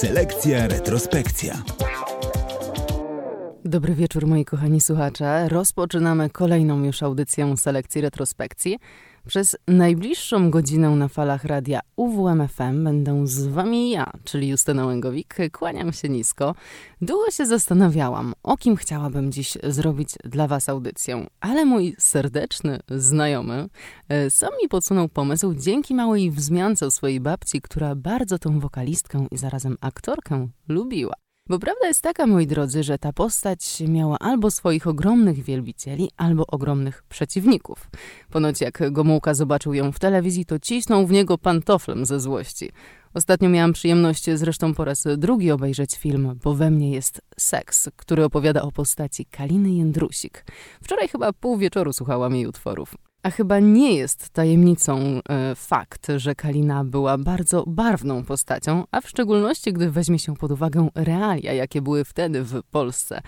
Selekcja, retrospekcja. Dobry wieczór moi kochani słuchacze. Rozpoczynamy kolejną już audycję selekcji retrospekcji. Przez najbliższą godzinę na falach radia UWMFM będę z wami ja, czyli Justyna Łęgowik. Kłaniam się nisko. Długo się zastanawiałam, o kim chciałabym dziś zrobić dla was audycję, ale mój serdeczny znajomy e, sam mi podsunął pomysł dzięki małej wzmiance u swojej babci, która bardzo tą wokalistkę i zarazem aktorkę lubiła. Bo prawda jest taka, moi drodzy, że ta postać miała albo swoich ogromnych wielbicieli, albo ogromnych przeciwników. Ponoć jak Gomułka zobaczył ją w telewizji, to cisnął w niego pantoflem ze złości. Ostatnio miałam przyjemność zresztą po raz drugi obejrzeć film Bo we mnie jest seks, który opowiada o postaci Kaliny Jędrusik. Wczoraj chyba pół wieczoru słuchałam jej utworów. A chyba nie jest tajemnicą e, fakt, że Kalina była bardzo barwną postacią, a w szczególności gdy weźmie się pod uwagę realia, jakie były wtedy w Polsce.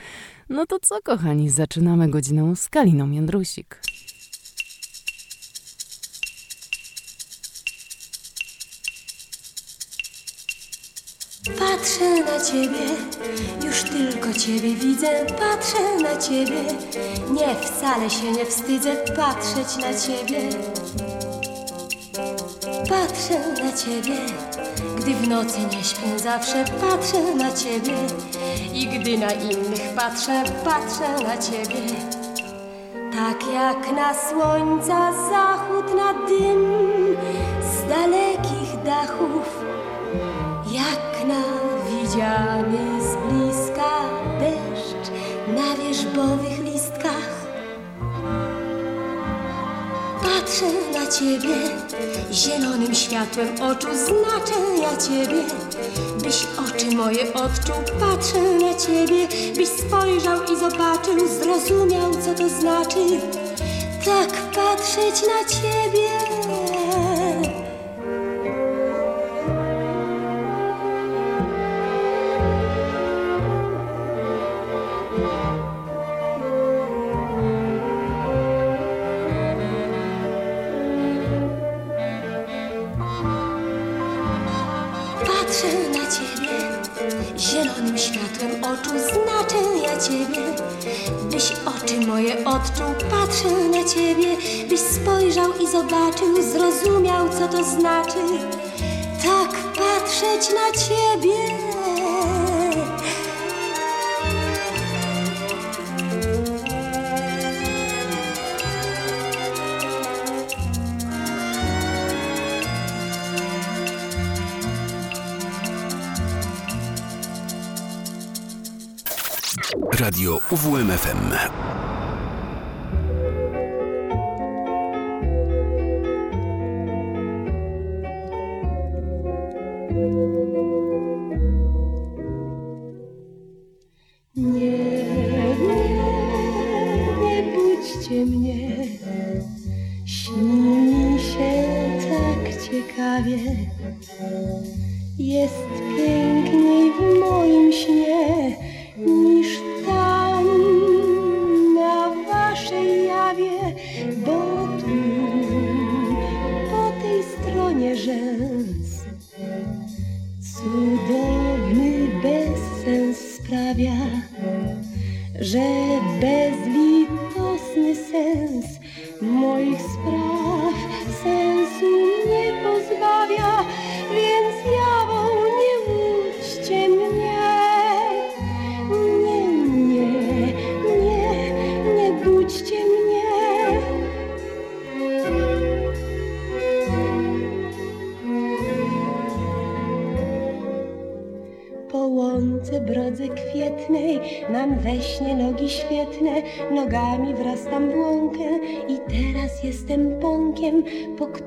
No to co, kochani, zaczynamy godzinę z Kaliną Jędrusik. Patrzę na ciebie, już tylko ciebie widzę. Patrzę na ciebie, nie wcale się nie wstydzę patrzeć na ciebie. Patrzę na ciebie, gdy w nocy nie śpię zawsze. Patrzę na ciebie i gdy na innych patrzę, patrzę na ciebie. Tak jak na słońca zachód na dym z dalekich dachów jak na widziany z bliska deszcz na wierzbowych listkach. Patrzę na ciebie zielonym światłem oczu, znaczę ja ciebie, byś oczy moje odczuł. Patrzę na ciebie, byś spojrzał i zobaczył, zrozumiał, co to znaczy tak patrzeć na ciebie. To znaczy tak patrzeć na ciebie. Radio UWMFM. Po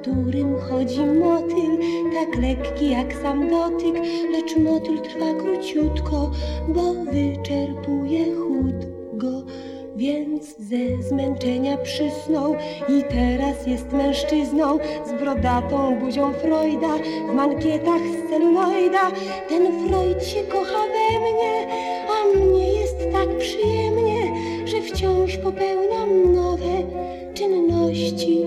którym chodzi motyl, tak lekki jak sam dotyk, lecz motyl trwa króciutko, bo wyczerpuje chód go. Więc ze zmęczenia przysnął i teraz jest mężczyzną z brodatą buzią Freuda w mankietach z celuloida. Ten Freud się kocha we mnie, a mnie jest tak przyjemnie, że wciąż popełniam nowe czynności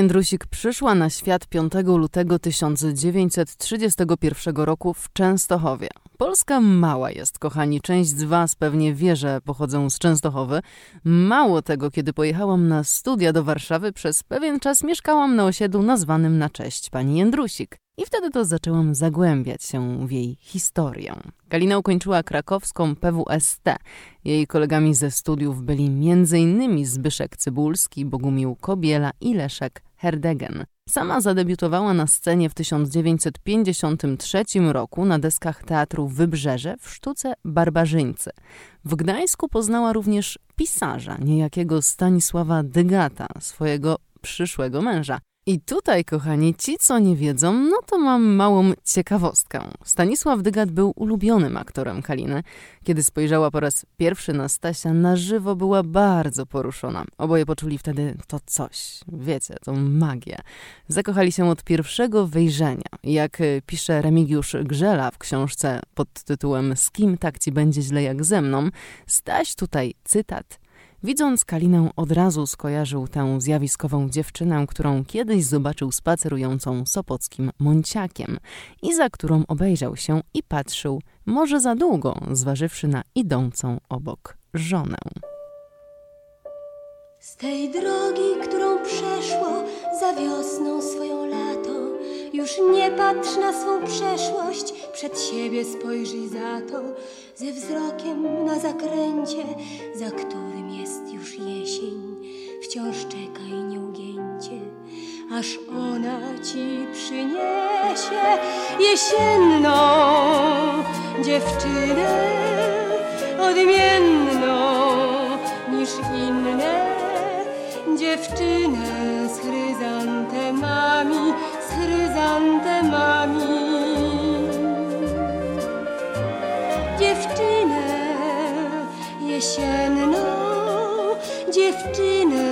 Jędrusik przyszła na świat 5 lutego 1931 roku w Częstochowie. Polska mała jest, kochani. Część z Was pewnie wie, że pochodzę z Częstochowy. Mało tego, kiedy pojechałam na studia do Warszawy, przez pewien czas mieszkałam na osiedlu nazwanym na cześć pani Jędrusik. I wtedy to zaczęłam zagłębiać się w jej historię. Kalina ukończyła krakowską PWST. Jej kolegami ze studiów byli m.in. Zbyszek Cybulski, Bogumił Kobiela i Leszek Herdegen. Sama zadebiutowała na scenie w 1953 roku na deskach Teatru Wybrzeże w sztuce Barbarzyńcy. W Gdańsku poznała również pisarza, niejakiego Stanisława Dygata, swojego przyszłego męża. I tutaj, kochani, ci co nie wiedzą, no to mam małą ciekawostkę. Stanisław Dygat był ulubionym aktorem Kaliny. Kiedy spojrzała po raz pierwszy na Stasia na żywo, była bardzo poruszona. Oboje poczuli wtedy to coś, wiecie, tą magię. Zakochali się od pierwszego wejrzenia. Jak y, pisze Remigiusz Grzela w książce pod tytułem Z kim tak ci będzie źle jak ze mną, Staś tutaj cytat – Widząc Kalinę od razu skojarzył tę zjawiskową dziewczynę, którą kiedyś zobaczył spacerującą sopockim Monciakiem i za którą obejrzał się i patrzył może za długo, zważywszy na idącą obok żonę. Z tej drogi, którą przeszło za wiosną swoją lato, już nie patrz na swą przeszłość, przed siebie spojrzyj za to, ze wzrokiem na zakręcie, za którym jest już jesień. Wciąż czekaj nieugięcie, aż ona ci przyniesie jesienną dziewczynę odmienną niż inne z chryzantemami. Dziewczynę jesienną, dziewczynę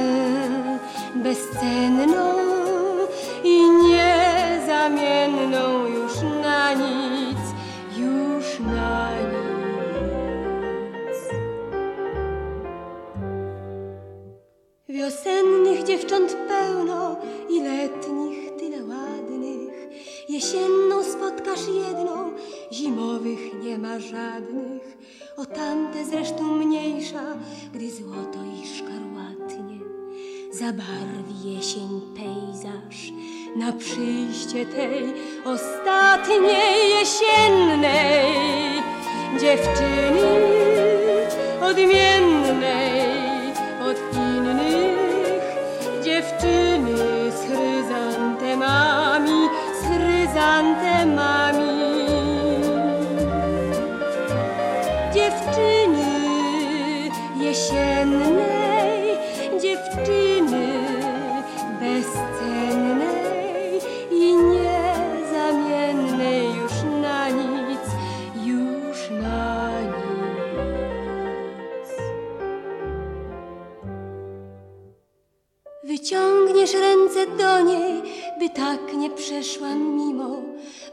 bezcenną i niezamienną już na nic, już na nic. Wiosennych dziewcząt Jesienną spotkasz jedną, zimowych nie ma żadnych. O tamte zresztą mniejsza, gdy złoto i szkarłatnie. Zabarwi jesień pejzaż na przyjście tej ostatniej jesiennej dziewczyny odmiennej nie przeszła mimo,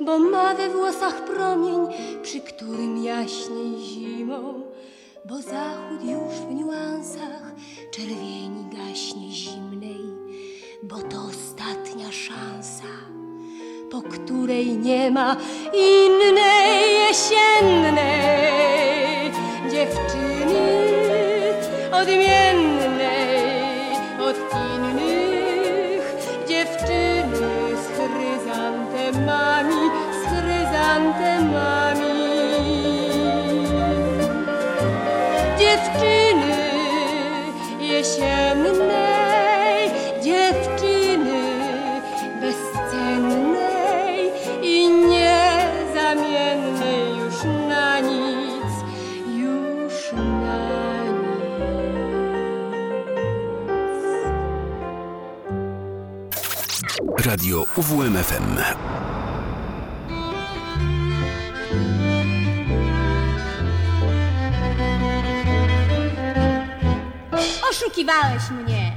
bo ma we włosach promień, przy którym jaśniej zimą, bo zachód już w niuansach czerwieni gaśnie zimnej, bo to ostatnia szansa, po której nie ma innej jesiennej. Dziewczyny odmiennej dziewczyny jesiennej, dziewczyny bezcennej i niezamiennej już na nic, już na nic. Radio UWMFM. Oszukiwałeś mnie,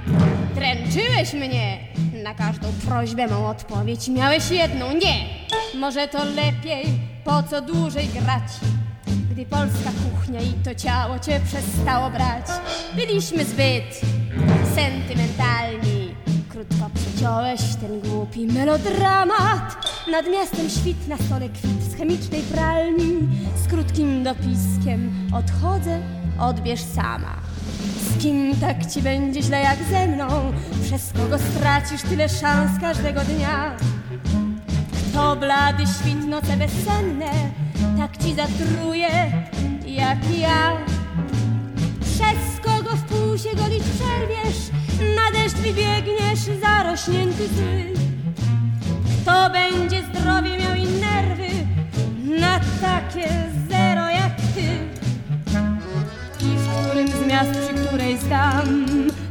dręczyłeś mnie. Na każdą prośbę mą odpowiedź miałeś jedną nie. Może to lepiej, po co dłużej grać? Gdy polska kuchnia i to ciało cię przestało brać. Byliśmy zbyt sentymentalni. Krótko przeciąłeś ten głupi melodramat. Nad miastem świt, na stole kwit z chemicznej pralni. Z krótkim dopiskiem odchodzę, odbierz sama. Kim tak ci będzie źle jak ze mną? Przez kogo stracisz tyle szans każdego dnia? Kto blady świt, noce bezsenne, tak ci zatruje jak ja? Przez kogo w pół się golić przerwiesz, na deszcz wybiegniesz zarośnięty zły? Kto będzie zdrowie miał i nerwy na takie Którym z miast, przy której zdam,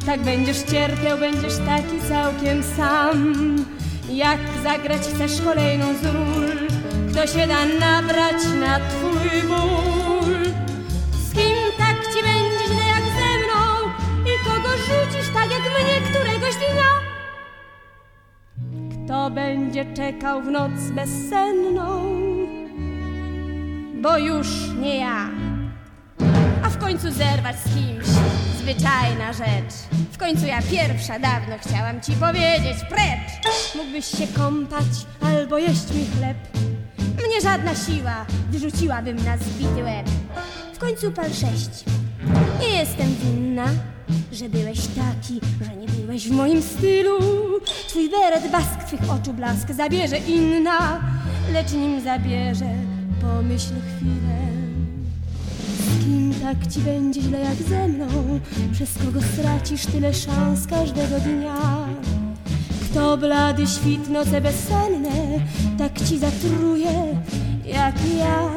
tak będziesz cierpiał, będziesz taki całkiem sam. Jak zagrać chcesz kolejną z ról, kto się da nabrać na twój ból? Z kim tak ci będzie źle jak ze mną i kogo rzucisz tak jak mnie któregoś dnia? Kto będzie czekał w noc bezsenną? Bo już nie ja końcu zerwać z kimś. Zwyczajna rzecz. W końcu ja pierwsza dawno chciałam ci powiedzieć precz. Mógłbyś się kąpać albo jeść mi chleb. Mnie żadna siła wyrzuciłabym na zbity łeb. W końcu pal sześć. Nie jestem winna, że byłeś taki, że nie byłeś w moim stylu. Twój beret, bask twych oczu blask zabierze inna, lecz nim zabierze, pomyśl chwilę. Kim tak ci będzie źle jak ze mną? Przez kogo stracisz tyle szans każdego dnia? Kto blady świt, noce bezsenne, tak ci zatruje jak ja?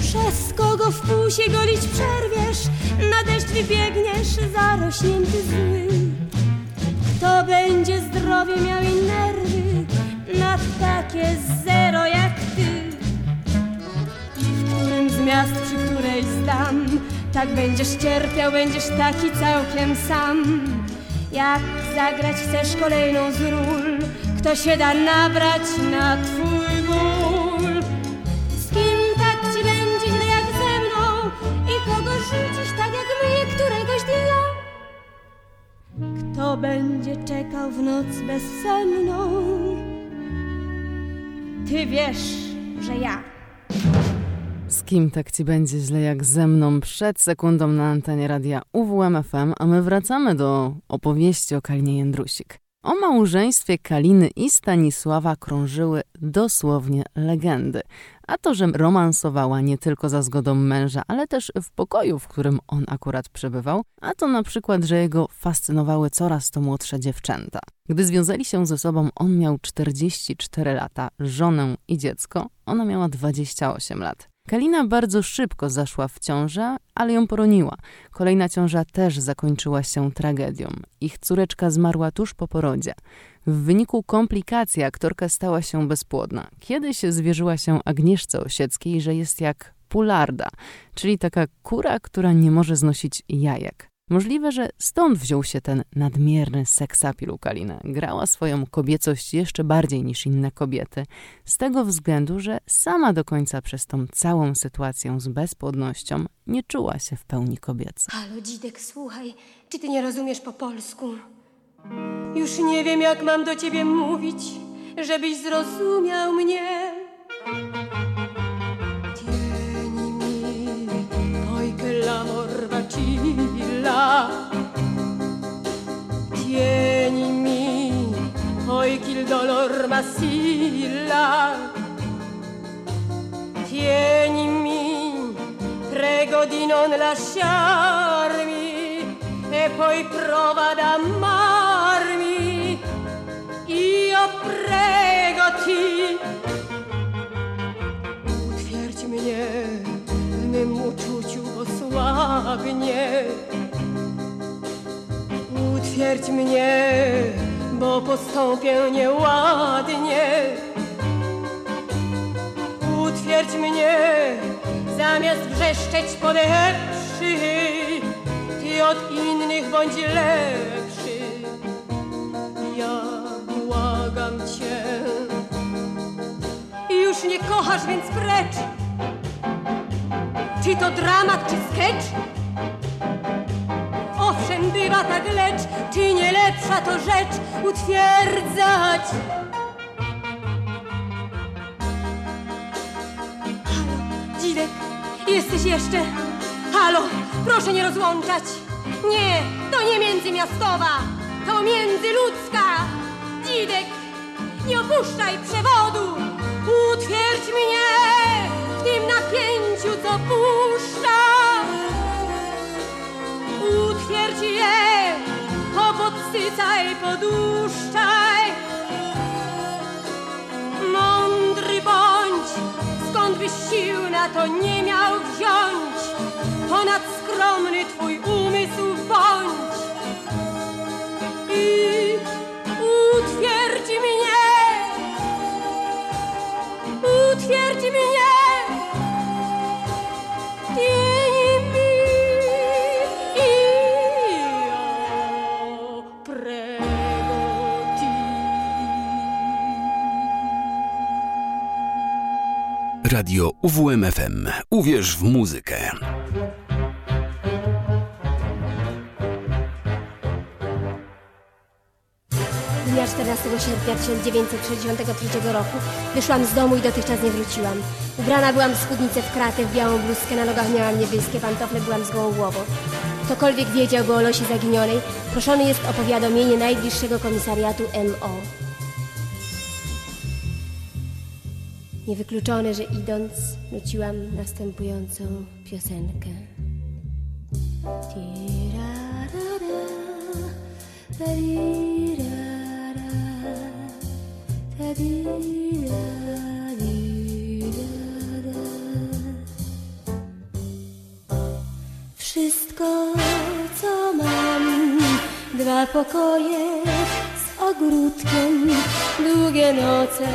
Przez kogo w pół się golić przerwiesz, na deszcz wybiegniesz zarośnięty zły? Kto będzie zdrowie miał i nerwy na takie zero jak ty? w którym z miast, przy której zdam, tak będziesz cierpiał, będziesz taki całkiem sam. Jak zagrać chcesz kolejną z ról, kto się da nabrać na twój ból? Z kim tak ci będzie źle jak ze mną i kogo rzucisz tak jak mnie któregoś dnia? Kto będzie czekał w noc bezsenną? Ty wiesz, że ja. Kim tak ci będzie źle jak ze mną przed sekundą na antenie radia UWMFM, a my wracamy do opowieści o Kalinie Jędrusik. O małżeństwie Kaliny i Stanisława krążyły dosłownie legendy. A to, że romansowała nie tylko za zgodą męża, ale też w pokoju, w którym on akurat przebywał, a to na przykład, że jego fascynowały coraz to młodsze dziewczęta. Gdy związali się ze sobą, on miał 44 lata, żonę i dziecko, ona miała 28 lat. Kalina bardzo szybko zaszła w ciążę, ale ją poroniła. Kolejna ciąża też zakończyła się tragedią. Ich córeczka zmarła tuż po porodzie. W wyniku komplikacji aktorka stała się bezpłodna. Kiedyś zwierzyła się Agnieszce Osieckiej, że jest jak pularda, czyli taka kura, która nie może znosić jajek. Możliwe, że stąd wziął się ten nadmierny seksapil u Kaliny. Grała swoją kobiecość jeszcze bardziej niż inne kobiety, z tego względu, że sama do końca przez tą całą sytuację z bezpłodnością nie czuła się w pełni kobieca. Halo, Dzidek, słuchaj, czy ty nie rozumiesz po polsku? Już nie wiem, jak mam do ciebie mówić, żebyś zrozumiał mnie. M'assilla. Tienimi, prego di non lasciarmi e poi prova ad amarmi. Io prego ti, utwierdź mnie w mym uczuciu osłabnie. Utwierdź mnie, bo postąpię nieładnie. Utwierdź mnie, zamiast wrzeszczeć podeprzy, ty od innych bądź lepszy. Ja błagam cię, już nie kochasz, więc precz. Czy to dramat, czy sketch? Bywa tak lecz, czy nie lepsza to rzecz utwierdzać? Halo, Dzidek, jesteś jeszcze? Halo, proszę nie rozłączać. Nie, to nie międzymiastowa, to międzyludzka. Dzidek, nie opuszczaj przewodu, utwierdź mnie w tym napięciu, co puszcza. Utwierdź je, popodsycaj, poduszczaj. Mądry bądź, skąd byś sił na to nie miał wziąć? Ponad skromny twój umysł bądź. I Radio UWMFM. Uwierz w muzykę. Dnia 14 sierpnia 1963 roku wyszłam z domu i dotychczas nie wróciłam. Ubrana byłam w spódnicę w kratę, w białą bluzkę, na nogach miałam niebieskie pantofle, byłam z gołą głową. Ktokolwiek wiedziałby o losie zaginionej, proszony jest o powiadomienie najbliższego komisariatu MO. Niewykluczone, że idąc, nuciłam następującą piosenkę. Wszystko, co mam, dwa pokoje ogródkiem, długie noce,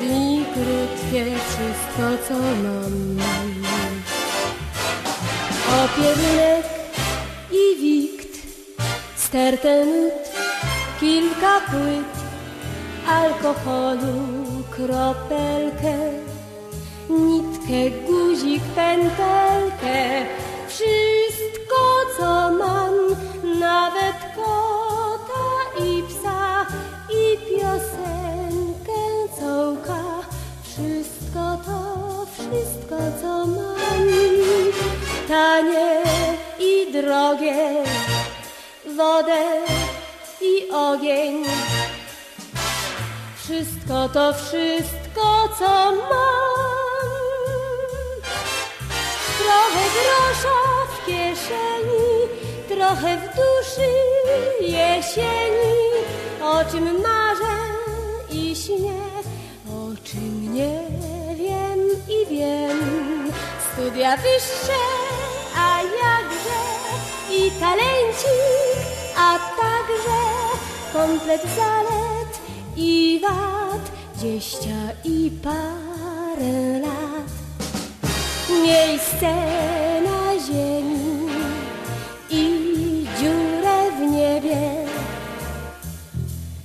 dni krótkie, wszystko, co mam. Opierunek i wikt, stertę kilka płyt, alkoholu, kropelkę, nitkę, guzik, pętelkę, wszystko co mam, nawet kota wszystko co mam, tanie i drogie, wodę i ogień. Wszystko to wszystko, co mam. Trochę grosza w kieszeni, trochę w duszy jesieni. O czym marzę i śnię, o czym nie wiem. Studia wyższe, a jakże i talencik, a także komplet zalet i wad, dzieścia i parę lat. Miejsce na ziemi i dziurę w niebie.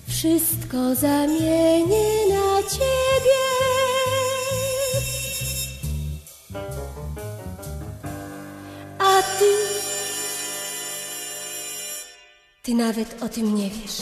Wszystko zamienię na ciebie. Ty nawet o tym nie wiesz.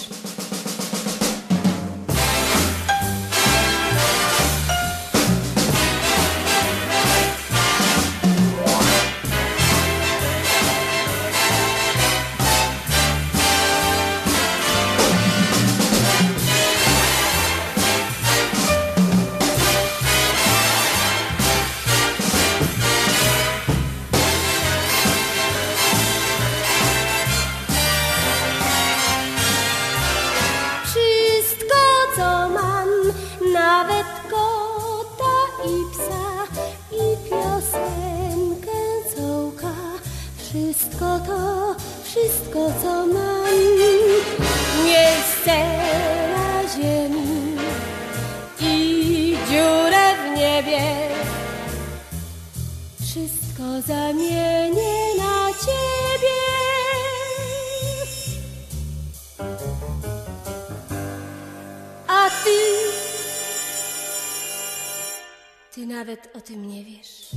Nawet o tym nie wiesz.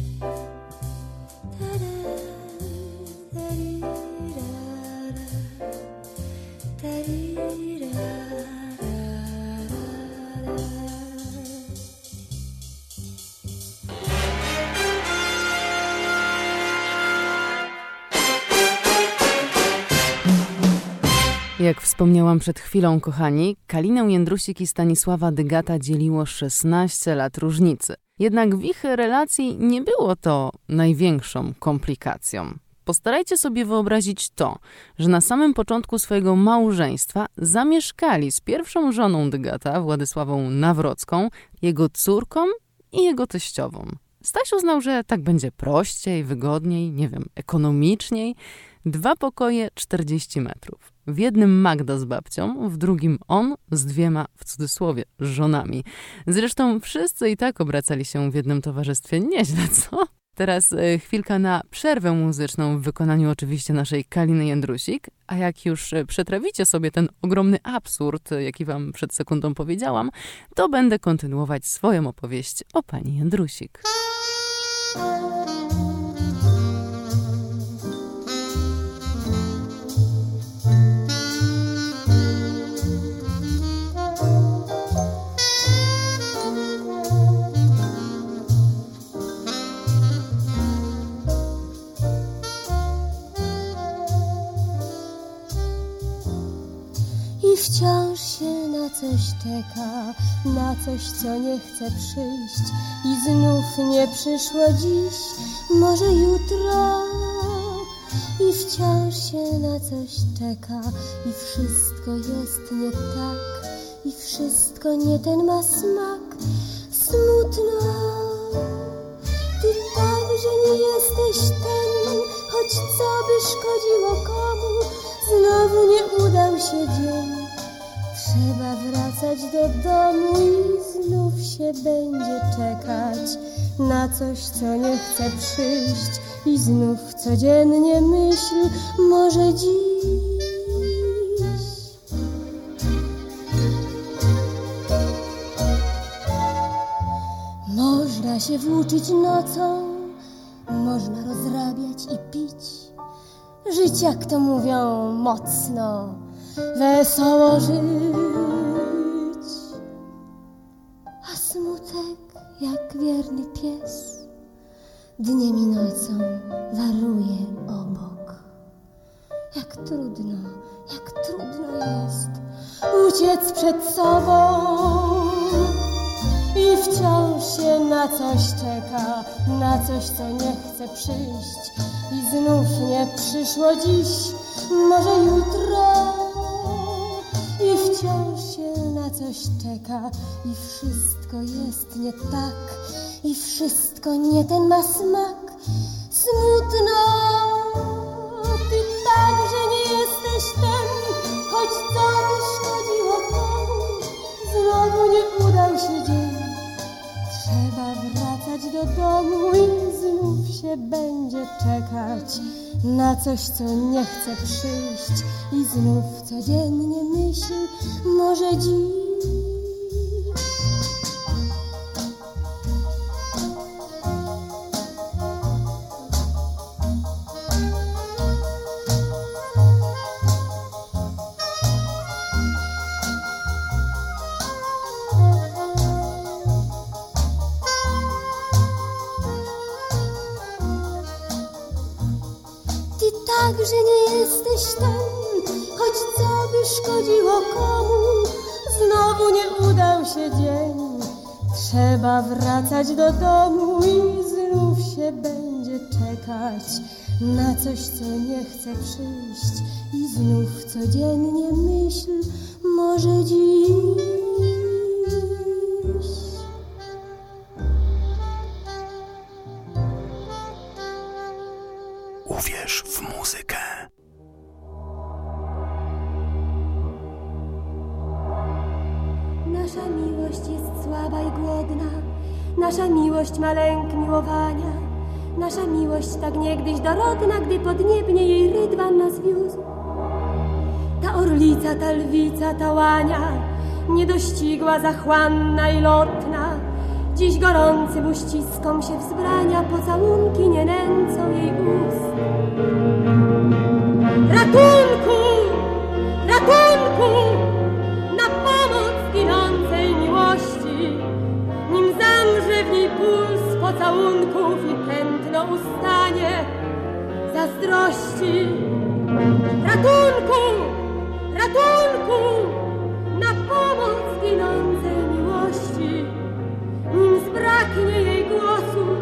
Jak wspomniałam przed chwilą, kochani, Kalinę Jędrusik i Stanisława Dygata dzieliło 16 lat różnicy. Jednak w ich relacji nie było to największą komplikacją. Postarajcie sobie wyobrazić to, że na samym początku swojego małżeństwa zamieszkali z pierwszą żoną Dygata, Władysławą Nawrocką, jego córką i jego teściową. Staś uznał, że tak będzie prościej, wygodniej, nie wiem, ekonomiczniej. Dwa pokoje, 40 metrów. W jednym Magda z babcią, w drugim on z dwiema, w cudzysłowie, żonami. Zresztą wszyscy i tak obracali się w jednym towarzystwie. Nieźle, co? Teraz e, chwilka na przerwę muzyczną w wykonaniu oczywiście naszej Kaliny Jędrusik, a jak już e, przetrawicie sobie ten ogromny absurd, e, jaki wam przed sekundą powiedziałam, to będę kontynuować swoją opowieść o pani Jędrusik. I wciąż się na coś czeka, na coś, co nie chce przyjść. I znów nie przyszło dziś, może jutro. I wciąż się na coś czeka, i wszystko jest nie tak, i wszystko nie ten ma smak. Smutno, ty także nie jesteś ten, choć co by szkodziło komu, znowu nie udał się dzień. Wracać do domu i znów się będzie czekać na coś, co nie chce przyjść i znów codziennie myśl może dziś. Można się włóczyć nocą, można rozrabiać i pić, żyć jak to mówią mocno wesoło żyć. Jak wierny pies. Dniem i nocą waruje obok. Jak trudno, jak trudno jest uciec przed sobą. I wciąż się na coś czeka, na coś, co nie chce przyjść. I znów nie przyszło dziś, może jutro wciąż się na coś czeka i wszystko jest nie tak i wszystko nie ten ma smak. Smutno, ty także nie jesteś ten, choć co by szkodziło znowu nie udał się dzień. Trzeba wracać do domu i znów się będzie czekać na coś, co nie chce przyjść i znów codziennie myśl może dziś. Trzeba wracać do domu i znów się będzie czekać na coś, co nie chce przyjść i znów codziennie myśl może dziś. Ma lęk miłowania. Nasza miłość tak niegdyś dorodna, gdy podniebnie jej rydwan nas wiózł. Ta orlica, ta lwica, ta łania, niedościgła, zachłanna i lotna, dziś gorącym uściskom się wzbrania, pocałunki nie nęcą jej ust. Ratunku! Ratunku! W puls pocałunków i pętno ustanie zazdrości. Ratunku! Ratunku! Na pomoc ginącej miłości, nim zbraknie jej głosu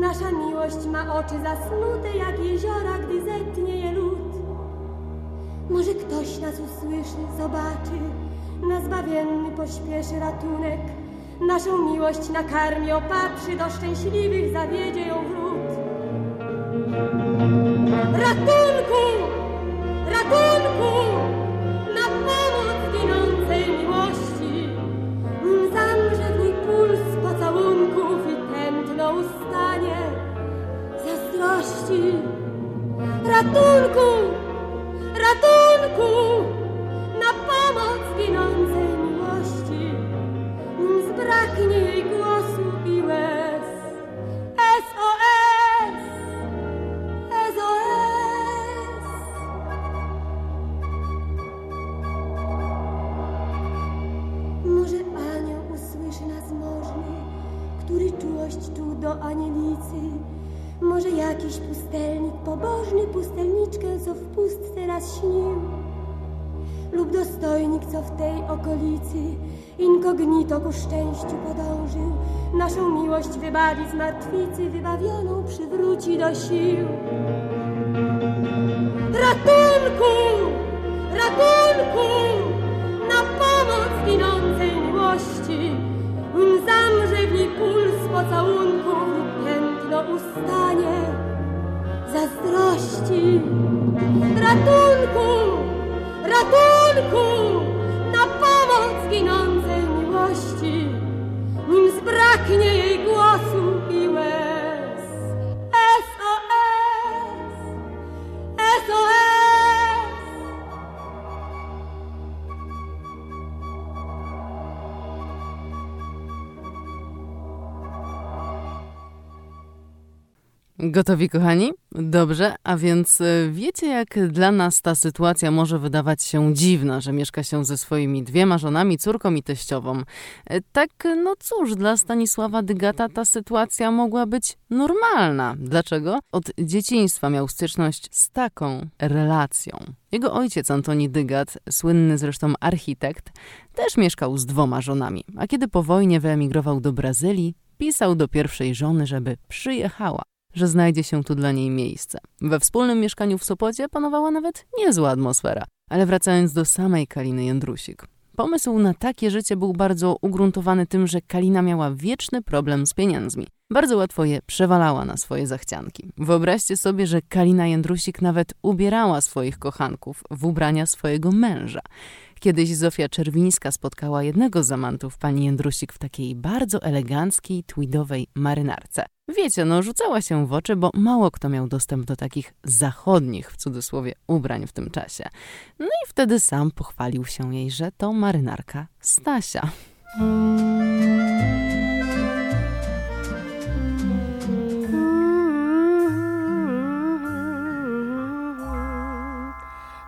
Nasza miłość ma oczy zasnute jak jeziora, gdy zetnie je lód. Może ktoś nas usłyszy, zobaczy, na zbawienny pośpieszy ratunek. Naszą miłość nakarmi, opatrzy, do szczęśliwych zawiedzie ją wrót. Ratunku! Ratunku! Ratunku! Ratunku! Na pomoc ginącej miłości, zbraknie jej głosu i łez. SOS! SOS! Może anioł usłyszy nas możny, który czułość czuł do anielicy. Może jakiś pustelnik pobożny pustelniczkę, co w pustce raz śnił. Lub dostojnik, co w tej okolicy inkognito ku szczęściu podążył. Naszą miłość wybawi z martwicy, wybawioną przywróci do sił. Ratunku! Ratunku! Na pomoc ginącej miłości, nim zamrze w niej puls pocałunków piętno ustanie zazdrości. Ratunku! Ratunku! Na pomoc ginącej miłości, nim zbraknie jej głosu Gotowi, kochani? Dobrze, a więc e, wiecie, jak dla nas ta sytuacja może wydawać się dziwna, że mieszka się ze swoimi dwiema żonami, córką i teściową. E, Tak, no cóż, dla Stanisława Dygata ta sytuacja mogła być normalna. Dlaczego? Od dzieciństwa miał styczność z taką relacją. Jego ojciec Antoni Dygat, słynny zresztą architekt, też mieszkał z dwoma żonami, a kiedy po wojnie wyemigrował do Brazylii, pisał do pierwszej żony, żeby przyjechała że znajdzie się tu dla niej miejsce. We wspólnym mieszkaniu w Sopocie panowała nawet niezła atmosfera. Ale wracając do samej Kaliny Jędrusik. Pomysł na takie życie był bardzo ugruntowany tym, że Kalina miała wieczny problem z pieniędzmi. Bardzo łatwo je przewalała na swoje zachcianki. Wyobraźcie sobie, że Kalina Jędrusik nawet ubierała swoich kochanków w ubrania swojego męża. Kiedyś Zofia Czerwińska spotkała jednego z amantów pani Jędrusik w takiej bardzo eleganckiej, tweedowej marynarce. Wiecie, no rzucała się w oczy, bo mało kto miał dostęp do takich zachodnich, w cudzysłowie, ubrań w tym czasie. No i wtedy sam pochwalił się jej, że to marynarka Stasia.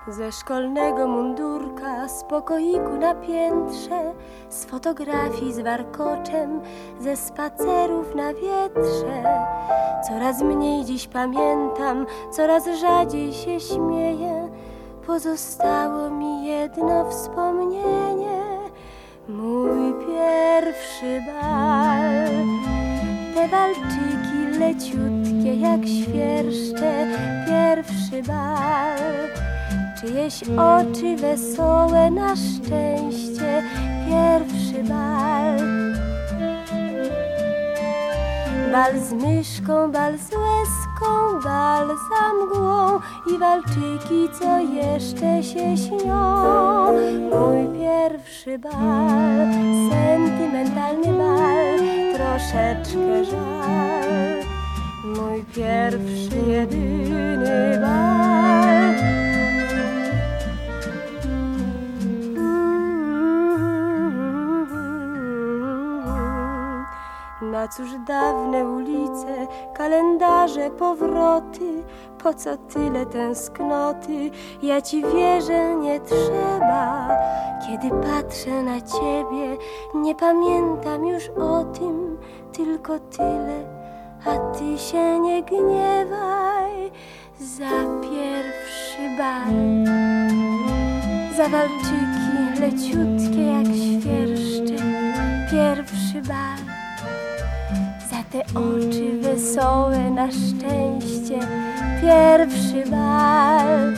Ze szkolnego mundurka, z pokoiku na piętrze, z fotografii z warkoczem, ze spacerów na wietrze. Coraz mniej dziś pamiętam, coraz rzadziej się śmieję. Pozostało mi jedno wspomnienie, mój pierwszy bal. Te walczyki leciutkie jak świerszcze, pierwszy bal. Czyjeś oczy wesołe na szczęście, pierwszy bal. Bal z myszką, bal z łezką, bal za mgłą i walczyki, co jeszcze się śnią. Mój pierwszy bal, sentymentalny bal, troszeczkę żal. Mój pierwszy, jedyny bal. Cóż dawne ulice, kalendarze, powroty, po co tyle tęsknoty? Ja ci wierzę, nie trzeba. Kiedy patrzę na ciebie, nie pamiętam już o tym, tylko tyle, a ty się nie gniewaj za pierwszy bal. Za walczyki leciutkie jak świerszcze, pierwszy bal te oczy wesołe na szczęście pierwszy bal.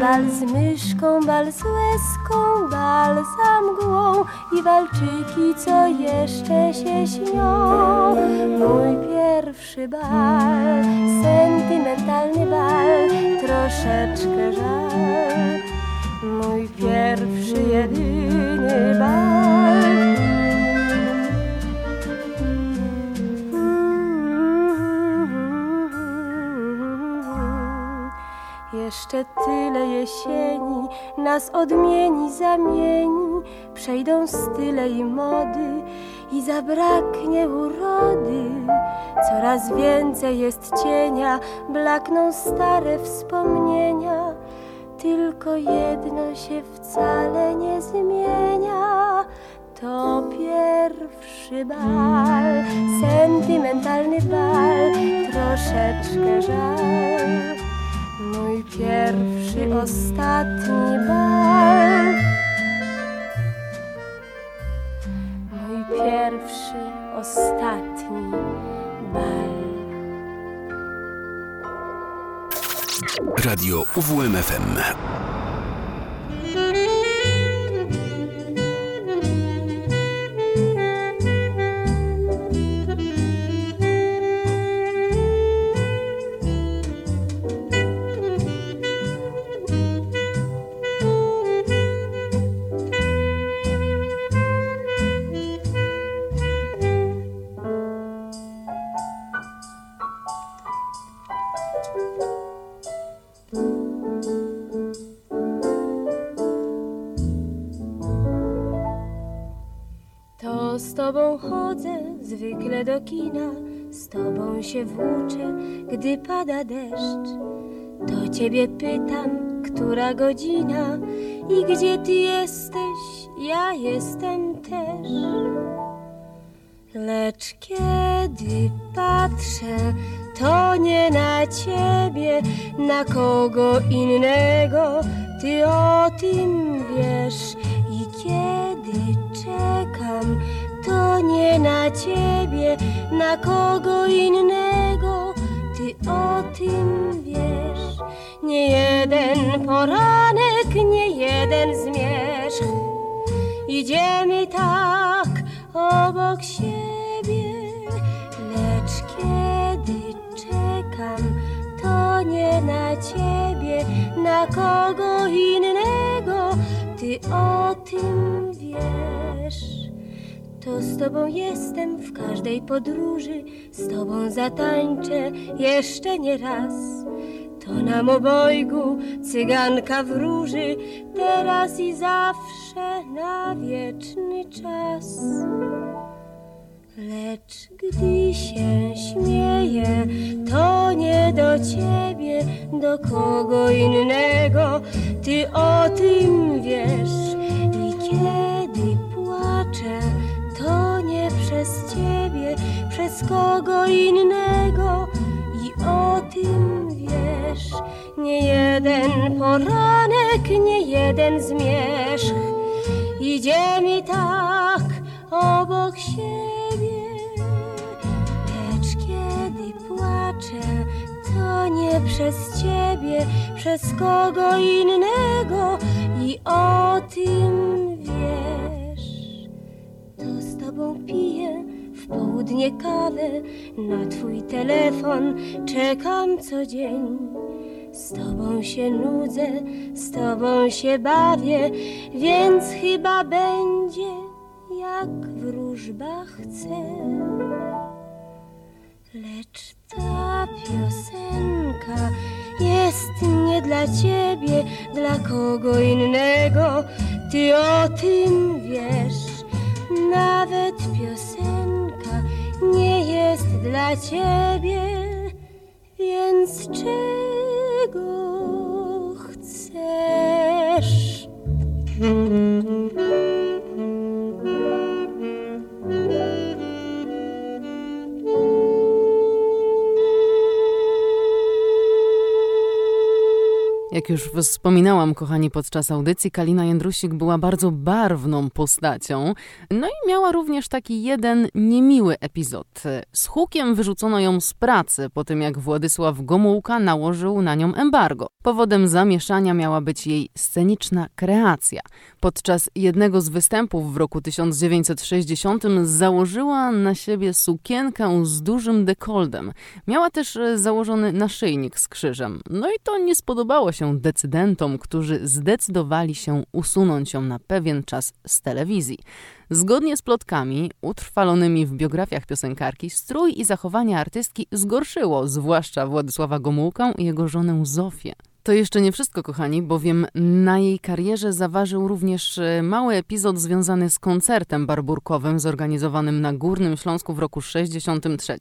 Bal z myszką, bal z łezką, bal za mgłą i walczyki, co jeszcze się śnią. Mój pierwszy bal, sentymentalny bal, troszeczkę żal. Mój pierwszy, jedyny bal. Jeszcze tyle jesieni nas odmieni, zamieni, przejdą style i mody i zabraknie urody. Coraz więcej jest cienia, blakną stare wspomnienia, tylko jedno się wcale nie zmienia. To pierwszy bal, sentymentalny bal, troszeczkę żal. Mój pierwszy, ostatni bal. Mój pierwszy, ostatni bal. Radio UWMFM. Z tobą chodzę zwykle do kina, z tobą się włóczę, gdy pada deszcz. To ciebie pytam, która godzina i gdzie ty jesteś, ja jestem też. Lecz kiedy patrzę, to nie na ciebie, na kogo innego, ty o tym wiesz. I kiedy czekam, to nie na ciebie, na kogo innego, ty o tym wiesz. Nie jeden poranek, nie jeden zmierzch, idziemy tak obok siebie, lecz kiedy czekam, to nie na ciebie, na kogo innego, ty o tym wiesz. To z tobą jestem w każdej podróży, z tobą zatańczę jeszcze nie raz. To nam obojgu cyganka wróży, teraz i zawsze na wieczny czas. Lecz gdy się śmieję, to nie do ciebie, do kogo innego, ty o tym wiesz. I kiedy płaczę, przez ciebie, przez kogo innego, i o tym wiesz. Nie jeden poranek, nie jeden zmierzch, idziemy tak obok siebie. Lecz kiedy płaczę, to nie przez ciebie, przez kogo innego i o tym wiesz. Tobą piję południe kawę, na twój telefon czekam co dzień. Z tobą się nudzę, z tobą się bawię, więc chyba będzie jak wróżba chce. Lecz ta piosenka jest nie dla ciebie, dla kogo innego. Ty o tym wiesz. Nawet piosenka nie jest dla ciebie, więc czego chcesz? Jak już wspominałam, kochani, podczas audycji, Kalina Jędrusik była bardzo barwną postacią. No i miała również taki jeden niemiły epizod. Z hukiem wyrzucono ją z pracy po tym, jak Władysław Gomułka nałożył na nią embargo. Powodem zamieszania miała być jej sceniczna kreacja. Podczas jednego z występów w roku 1960 założyła na siebie sukienkę z dużym dekoldem. Miała też założony naszyjnik z krzyżem. No i to nie spodobało się się decydentom, którzy zdecydowali się usunąć ją na pewien czas z telewizji. Zgodnie z plotkami utrwalonymi w biografiach piosenkarki, strój i zachowanie artystki zgorszyło zwłaszcza Władysława Gomułkę i jego żonę Zofię. To jeszcze nie wszystko, kochani, bowiem na jej karierze zaważył również e, mały epizod związany z koncertem barburkowym zorganizowanym na Górnym Śląsku w roku 63.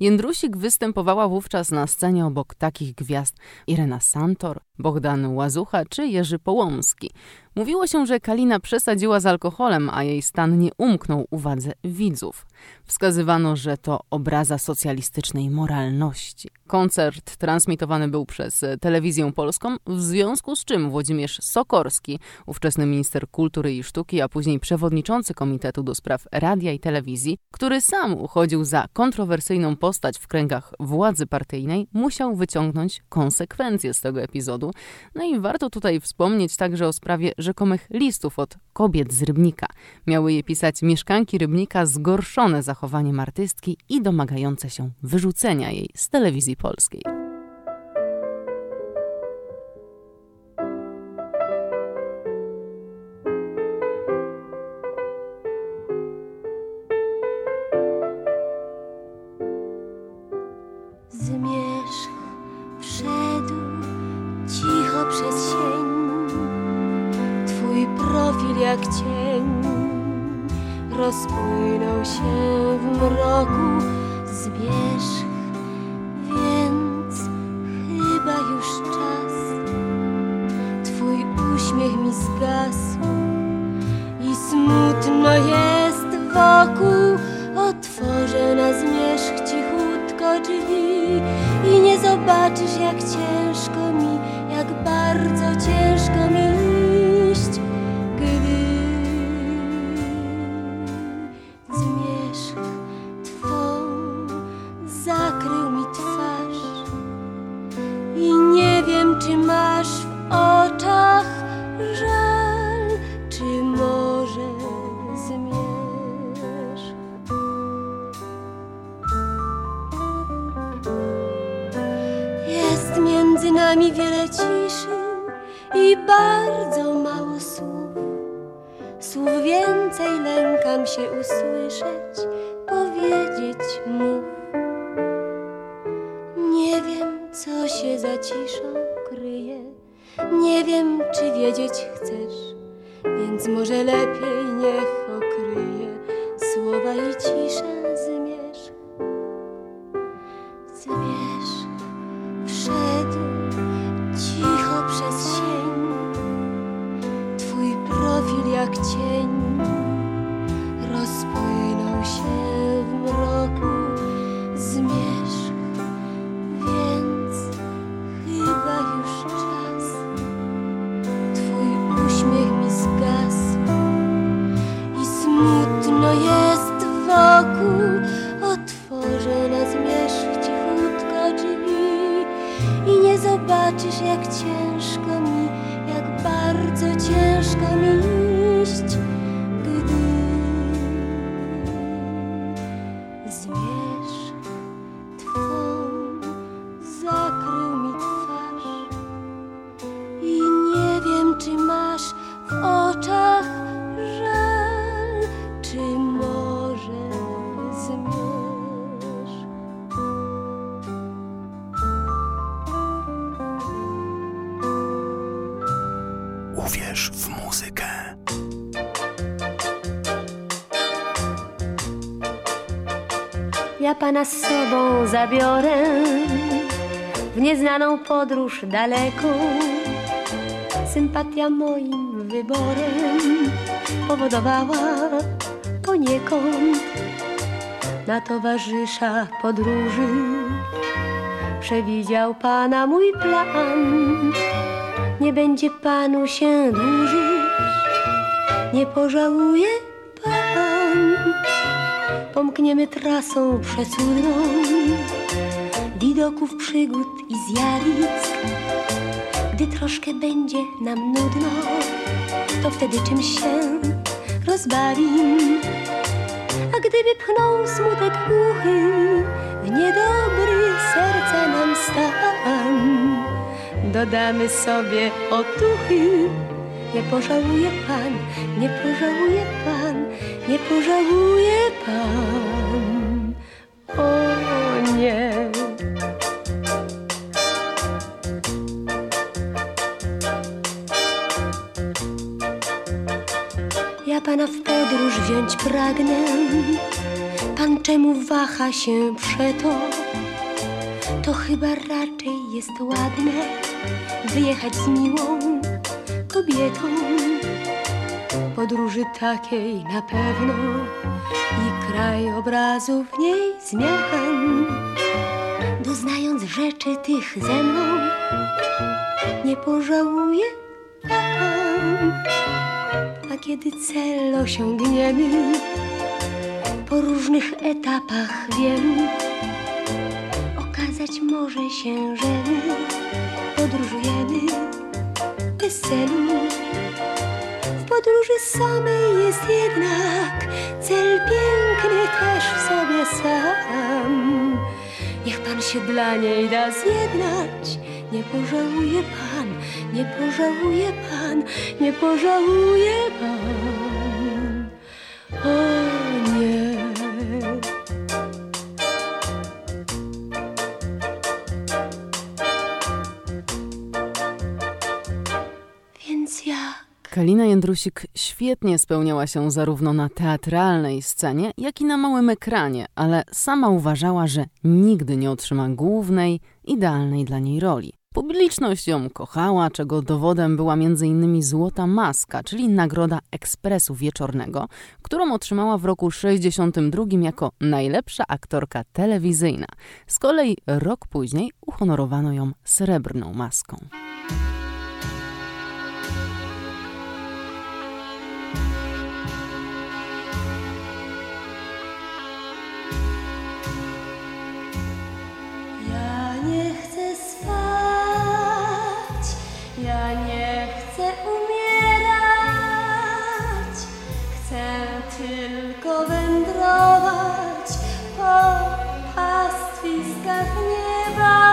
Jędrusik występowała wówczas na scenie obok takich gwiazd Irena Santor, Bogdan Łazucha czy Jerzy Połomski. Mówiło się, że Kalina przesadziła z alkoholem, a jej stan nie umknął uwadze widzów. Wskazywano, że to obraza socjalistycznej moralności. Koncert transmitowany był przez telewizję polską, w związku z czym Włodzimierz Sokorski, ówczesny minister kultury i sztuki, a później przewodniczący Komitetu do Spraw Radia i Telewizji, który sam uchodził za kontrowersyjną postać w kręgach władzy partyjnej, musiał wyciągnąć konsekwencje z tego epizodu. No i warto tutaj wspomnieć także o sprawie rzekomych listów od kobiet z Rybnika. Miały je pisać mieszkanki Rybnika zgorszone zachowaniem artystki i domagające się wyrzucenia jej z telewizji polskiej. Rozpłynął się w mroku zbierzch, więc chyba już czas. Twój uśmiech mi zgasł i smutno jest wokół. Otworzę na zmierzch cichutko drzwi i nie zobaczysz jak ciężko mi, jak bardzo ciężko mi się usłyszeć, powiedzieć mu. Nie wiem, co się za ciszą kryje, nie wiem, czy wiedzieć chcesz, więc może lepiej niech Ja pana z sobą zabiorę w nieznaną podróż daleką. Sympatia moim wyborem powodowała poniekąd na towarzysza podróży. Przewidział pana mój plan, nie będzie panu się dłużyć, nie pożałuje. Pomkniemy trasą przecudną widoków, przygód i zjawisk. Gdy troszkę będzie nam nudno, to wtedy czymś się rozbawim. A gdyby pchnął smutek głuchy w niedobry serca nam stan, dodamy sobie otuchy. Nie pożałuje pan, nie pożałuje pan, nie pożałuje pan. O nie. Ja pana w podróż wziąć pragnę. Pan czemu waha się przeto? To chyba raczej jest ładne wyjechać z miłą kobietą. Podróży takiej na pewno i krajobrazów w niej zmian. Doznając rzeczy tych ze mną, nie pożałuję. A kiedy cel osiągniemy po różnych etapach wielu, okazać może się, że my podróżujemy bez celu. Podróży samej jest jednak cel piękny też w sobie sam. Niech pan się dla niej da zjednać, nie pożałuje pan, nie pożałuje pan, nie pożałuje pan. Kalina Jędrusik świetnie spełniała się zarówno na teatralnej scenie, jak i na małym ekranie, ale sama uważała, że nigdy nie otrzyma głównej, idealnej dla niej roli. Publiczność ją kochała, czego dowodem była m.in. Złota Maska, czyli nagroda Ekspresu Wieczornego, którą otrzymała w roku 62 jako najlepsza aktorka telewizyjna. Z kolei rok później uhonorowano ją Srebrną Maską. pastviska hnieva.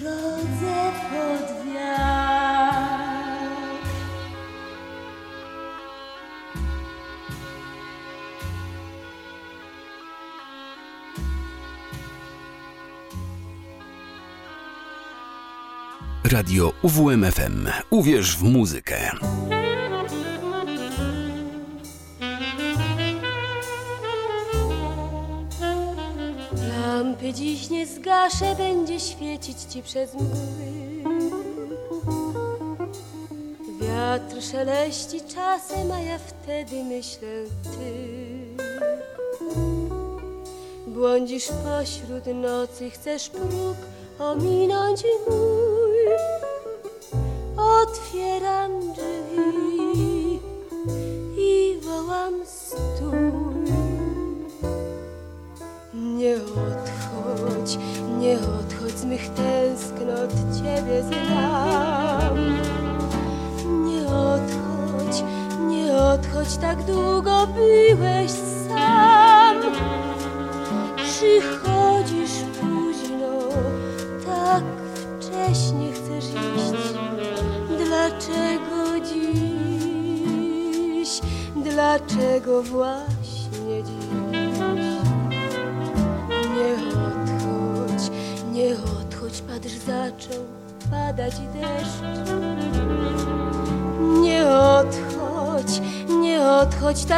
Drodze pod wiatr. Radio UWMFM. Uwierz w muzykę. Zgaszę, będzie świecić ci przez mgły. Wiatr szeleści czasem, a ja wtedy myślę ty. Błądzisz pośród nocy, chcesz próg ominąć mój. Otwieram odchodź z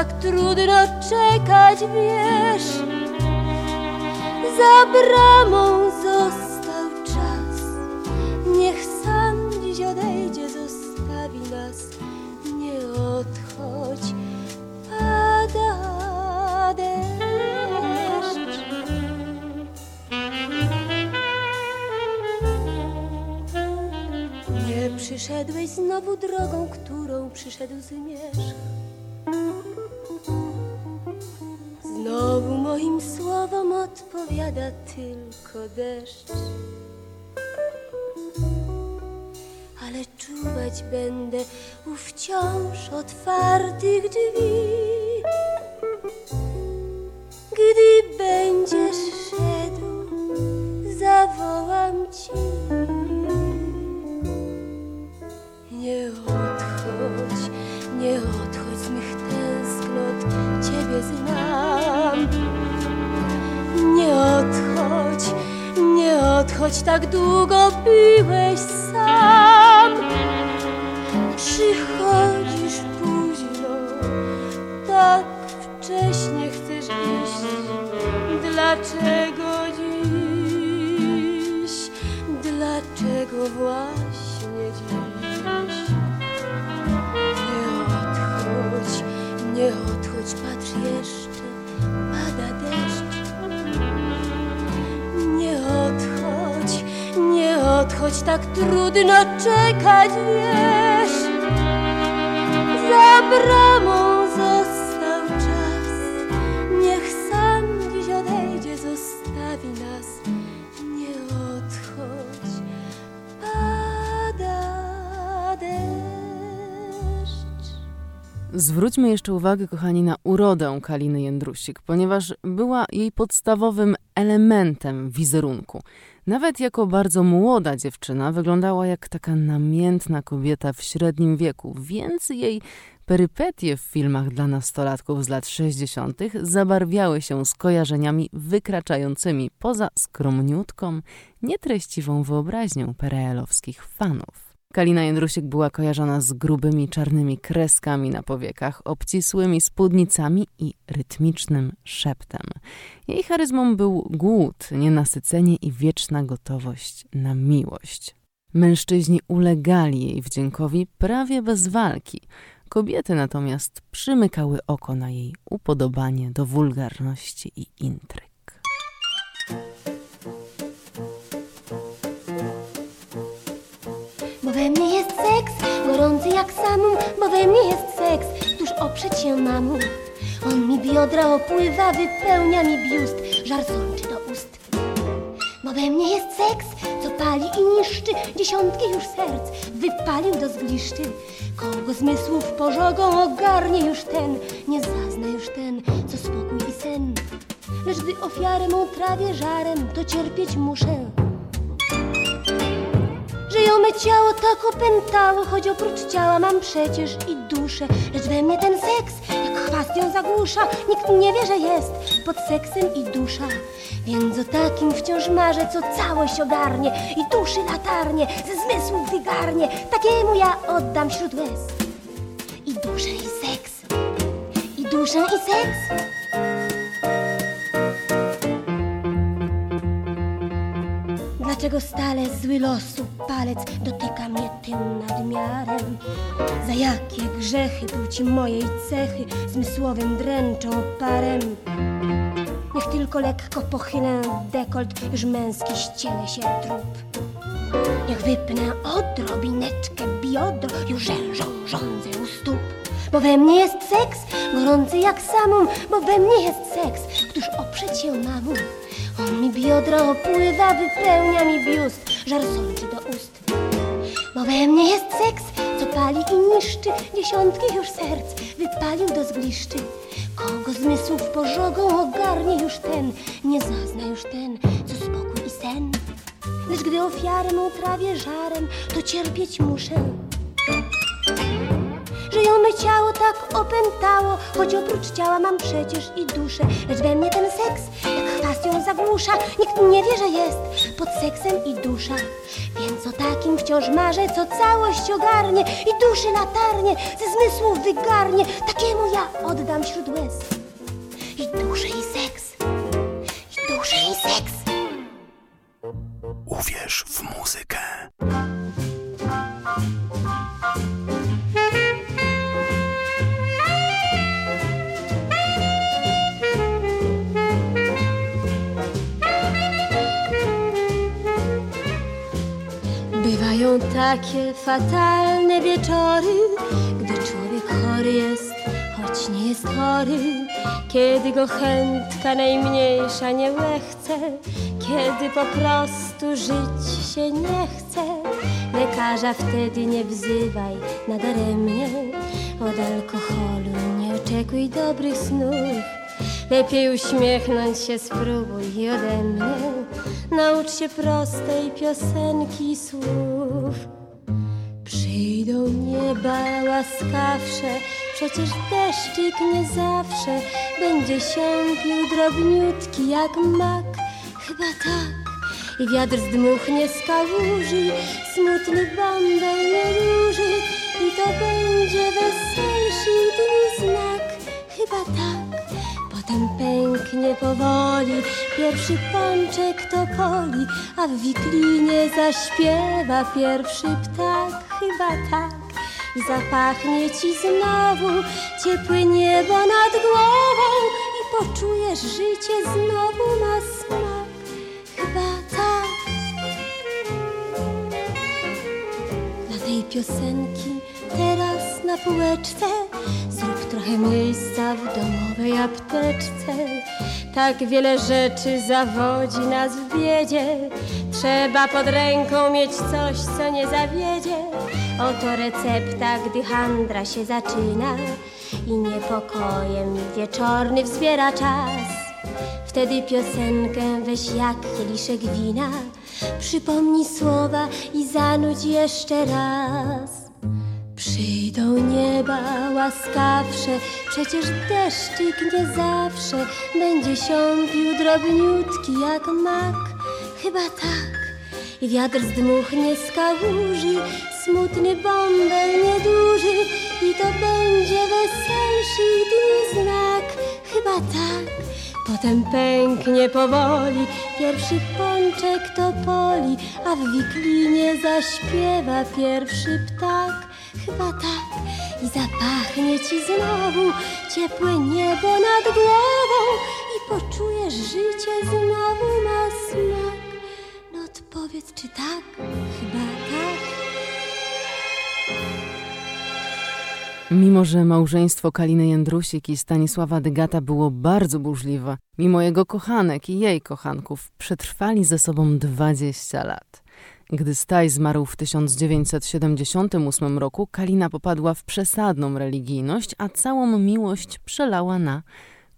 tak trudno czekać, wiesz. Za bramą został czas, niech sam dziś odejdzie, zostawi nas. Nie odchodź, pada deszcz. Nie przyszedłeś znowu drogą, którą przyszedł zmierzch. Odpowiada tylko deszcz. Ale czuwać będę u wciąż otwartych drzwi. Gdy będziesz szedł, zawołam ci. Odchodź, tak długo byłeś sam. Przychodzisz późno, tak wcześnie chcesz iść. Dlaczego dziś, dlaczego właśnie odchodź, tak trudno czekać, wiesz. Za bramą Zwróćmy jeszcze uwagę, kochani, na urodę Kaliny Jędrusik, ponieważ była jej podstawowym elementem wizerunku. Nawet jako bardzo młoda dziewczyna wyglądała jak taka namiętna kobieta w średnim wieku, więc jej perypetie w filmach dla nastolatków z lat 60. zabarwiały się skojarzeniami wykraczającymi poza skromniutką, nietreściwą wyobraźnią pereelowskich fanów. Kalina Jędrusik była kojarzona z grubymi czarnymi kreskami na powiekach, obcisłymi spódnicami i rytmicznym szeptem. Jej charyzmą był głód, nienasycenie i wieczna gotowość na miłość. Mężczyźni ulegali jej wdziękowi prawie bez walki. Kobiety natomiast przymykały oko na jej upodobanie do wulgarności i intryg. Gorący jak samum, bo we mnie jest seks, tuż oprzeć się mamu. On mi biodra opływa, wypełnia mi biust, żar sączy do ust. Bo we mnie jest seks, co pali i niszczy dziesiątki już serc, wypalił do zgliszczy. Kogo zmysłów pożogą ogarnie już ten, nie zazna już ten, co spokój i sen. Lecz gdy ofiarę mą trawię żarem, to cierpieć muszę. Że ją me ciało tak opętało, choć oprócz ciała mam przecież i duszę. Lecz we mnie ten seks, jak chwast ją zagłusza, nikt nie wie, że jest pod seksem i dusza. Więc o takim wciąż marzę, co całość ogarnie i duszy latarnie, ze zmysłów wygarnie. Takiemu ja oddam wśród łez i duszę i seks, i duszę i seks. Dlaczego stale zły losu palec dotyka mnie tym nadmiarem? Za jakie grzechy ci mojej cechy zmysłowym dręczą parem? Niech tylko lekko pochylę dekolt, już męski ściele się trup. Niech wypnę odrobineczkę biodro, już rzężą rządzę u stóp. Bo we mnie jest seks, gorący jak samum, bo we mnie jest seks, któż oprzeć się mamu. On mi biodro opływa, wypełnia mi biust, żar sączy do ust. Bo we mnie jest seks, co pali i niszczy dziesiątki już serc, wypalił do zgliszczy. Kogo zmysłów pożogą ogarnie już ten, nie zazna już ten, co spokój i sen. Lecz gdy ofiarę mą trawię żarem, to cierpieć muszę. Że ją me ciało tak opętało, choć oprócz ciała mam przecież i duszę. Lecz we mnie ten seks, jak zagłusza, nikt nie wie, że jest pod seksem i dusza. Więc o takim wciąż marzę, co całość ogarnie i duszy latarnie, ze zmysłów wygarnie. Takiemu ja oddam wśród łez i duszę i seks, i duszę i seks. Uwierz w muzykę. Bywają takie fatalne wieczory, gdy człowiek chory jest, choć nie jest chory. Kiedy go chętka najmniejsza nie łechce, kiedy po prostu żyć się nie chce. Lekarza wtedy nie wzywaj nadaremnie, od alkoholu nie oczekuj dobrych snów. Lepiej uśmiechnąć się spróbuj ode mnie. Naucz się prostej piosenki słów. Przyjdą nieba łaskawsze, przecież deszczyk nie zawsze będzie się pił drobniutki jak mak. Chyba tak. I wiatr zdmuchnie z kałuży, smutny bąbel nie duży. I to będzie weselszy dni znak. Chyba tak. Potem pęknie powoli pierwszy pączek topoli, a w wiklinie zaśpiewa pierwszy ptak, chyba tak. Zapachnie ci znowu ciepłe niebo nad głową i poczujesz życie znowu ma smak, chyba tak. Dla tej piosenki teraz na półeczce Zrób trochę miejsca w domowej apteczce. Tak wiele rzeczy zawodzi nas w biedzie. Trzeba pod ręką mieć coś, co nie zawiedzie. Oto recepta, gdy handra się zaczyna I niepokojem wieczorny wzbiera czas. Wtedy piosenkę weź jak kieliszek wina. Przypomnij słowa i zanudź jeszcze raz Przyjdą nieba łaskawsze, przecież deszczyk nie zawsze będzie siąpił drobniutki jak mak. Chyba tak. I wiatr zdmuchnie z kałuży, smutny bąbel nieduży i to będzie weselszy dni znak. Chyba tak. Potem pęknie powoli pierwszy pączek topoli, a w wiklinie zaśpiewa pierwszy ptak Chyba tak i zapachnie ci znowu ciepłe niebo nad głową i poczujesz życie znowu ma smak. No odpowiedz czy tak? Chyba tak. Mimo, że małżeństwo Kaliny Jędrusik i Stanisława Dygata było bardzo burzliwe, mimo jego kochanek i jej kochanków przetrwali ze sobą 20 lat. Gdy Staj zmarł w 1978 roku, Kalina popadła w przesadną religijność, a całą miłość przelała na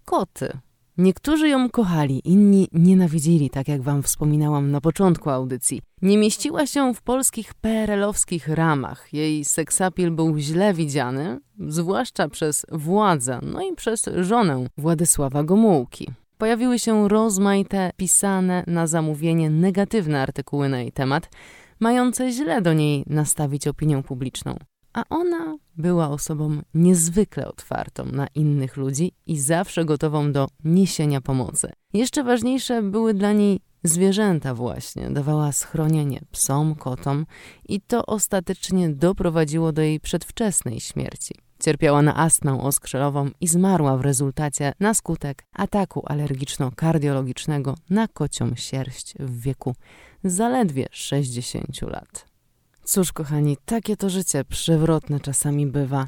koty. Niektórzy ją kochali, inni nienawidzili, tak jak wam wspominałam na początku audycji. Nie mieściła się w polskich PRL-owskich ramach. Jej seksapil był źle widziany, zwłaszcza przez władzę, no i przez żonę Władysława Gomułki. Pojawiły się rozmaite, pisane na zamówienie negatywne artykuły na jej temat, mające źle do niej nastawić opinię publiczną a ona była osobą niezwykle otwartą na innych ludzi i zawsze gotową do niesienia pomocy. Jeszcze ważniejsze były dla niej zwierzęta właśnie. Dawała schronienie psom, kotom i to ostatecznie doprowadziło do jej przedwczesnej śmierci. Cierpiała na astmę oskrzelową i zmarła w rezultacie na skutek ataku alergiczno-kardiologicznego na kocią sierść w wieku zaledwie 60 lat. Cóż, kochani, takie to życie przewrotne czasami bywa,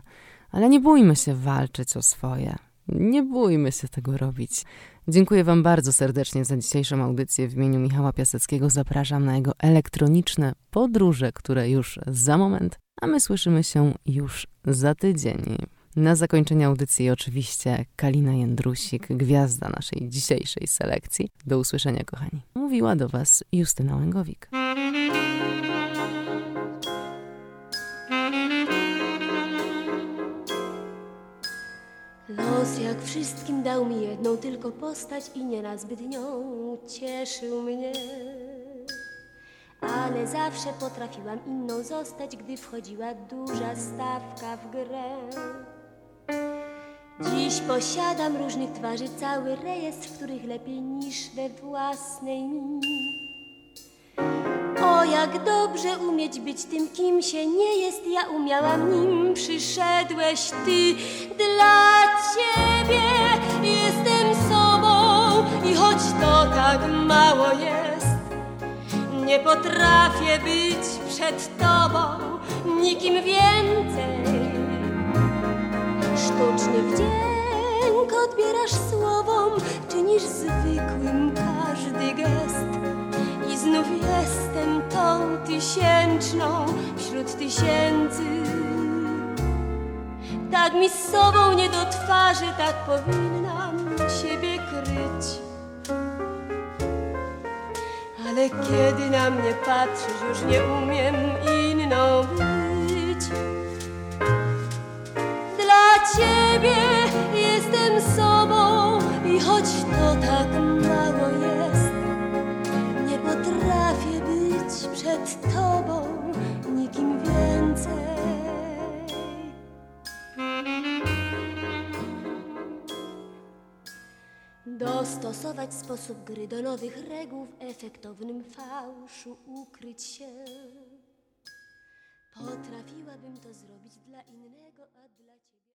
ale nie bójmy się walczyć o swoje. Nie bójmy się tego robić. Dziękuję Wam bardzo serdecznie za dzisiejszą audycję. W imieniu Michała Piaseckiego zapraszam na jego elektroniczne podróże, które już za moment, a my słyszymy się już za tydzień. Na zakończenie audycji oczywiście Kalina Jędrusik, gwiazda naszej dzisiejszej selekcji. Do usłyszenia, kochani. Mówiła do Was Justyna Łęgowik. Wszystkim dał mi jedną tylko postać i nie nazbyt nią cieszył mnie. Ale zawsze potrafiłam inną zostać, gdy wchodziła duża stawka w grę. Dziś posiadam różnych twarzy cały rejestr, w których lepiej niż we własnej mi. Jak dobrze umieć być tym, kim się nie jest, ja umiałam nim. Przyszedłeś ty dla ciebie, jestem sobą i choć to tak mało jest, nie potrafię być przed tobą nikim więcej. Sztuczny wdzięk odbierasz słowom, czynisz zwykłym każdy gest znów jestem tą tysięczną wśród tysięcy. Tak mi z sobą nie do twarzy, tak powinnam siebie kryć. Ale kiedy na mnie patrzysz, już nie umiem inną być. Dla ciebie jestem sobą i choć to tak mało przed tobą nikim więcej. Dostosować sposób gry do nowych reguł w efektownym fałszu ukryć się. Potrafiłabym to zrobić dla innego.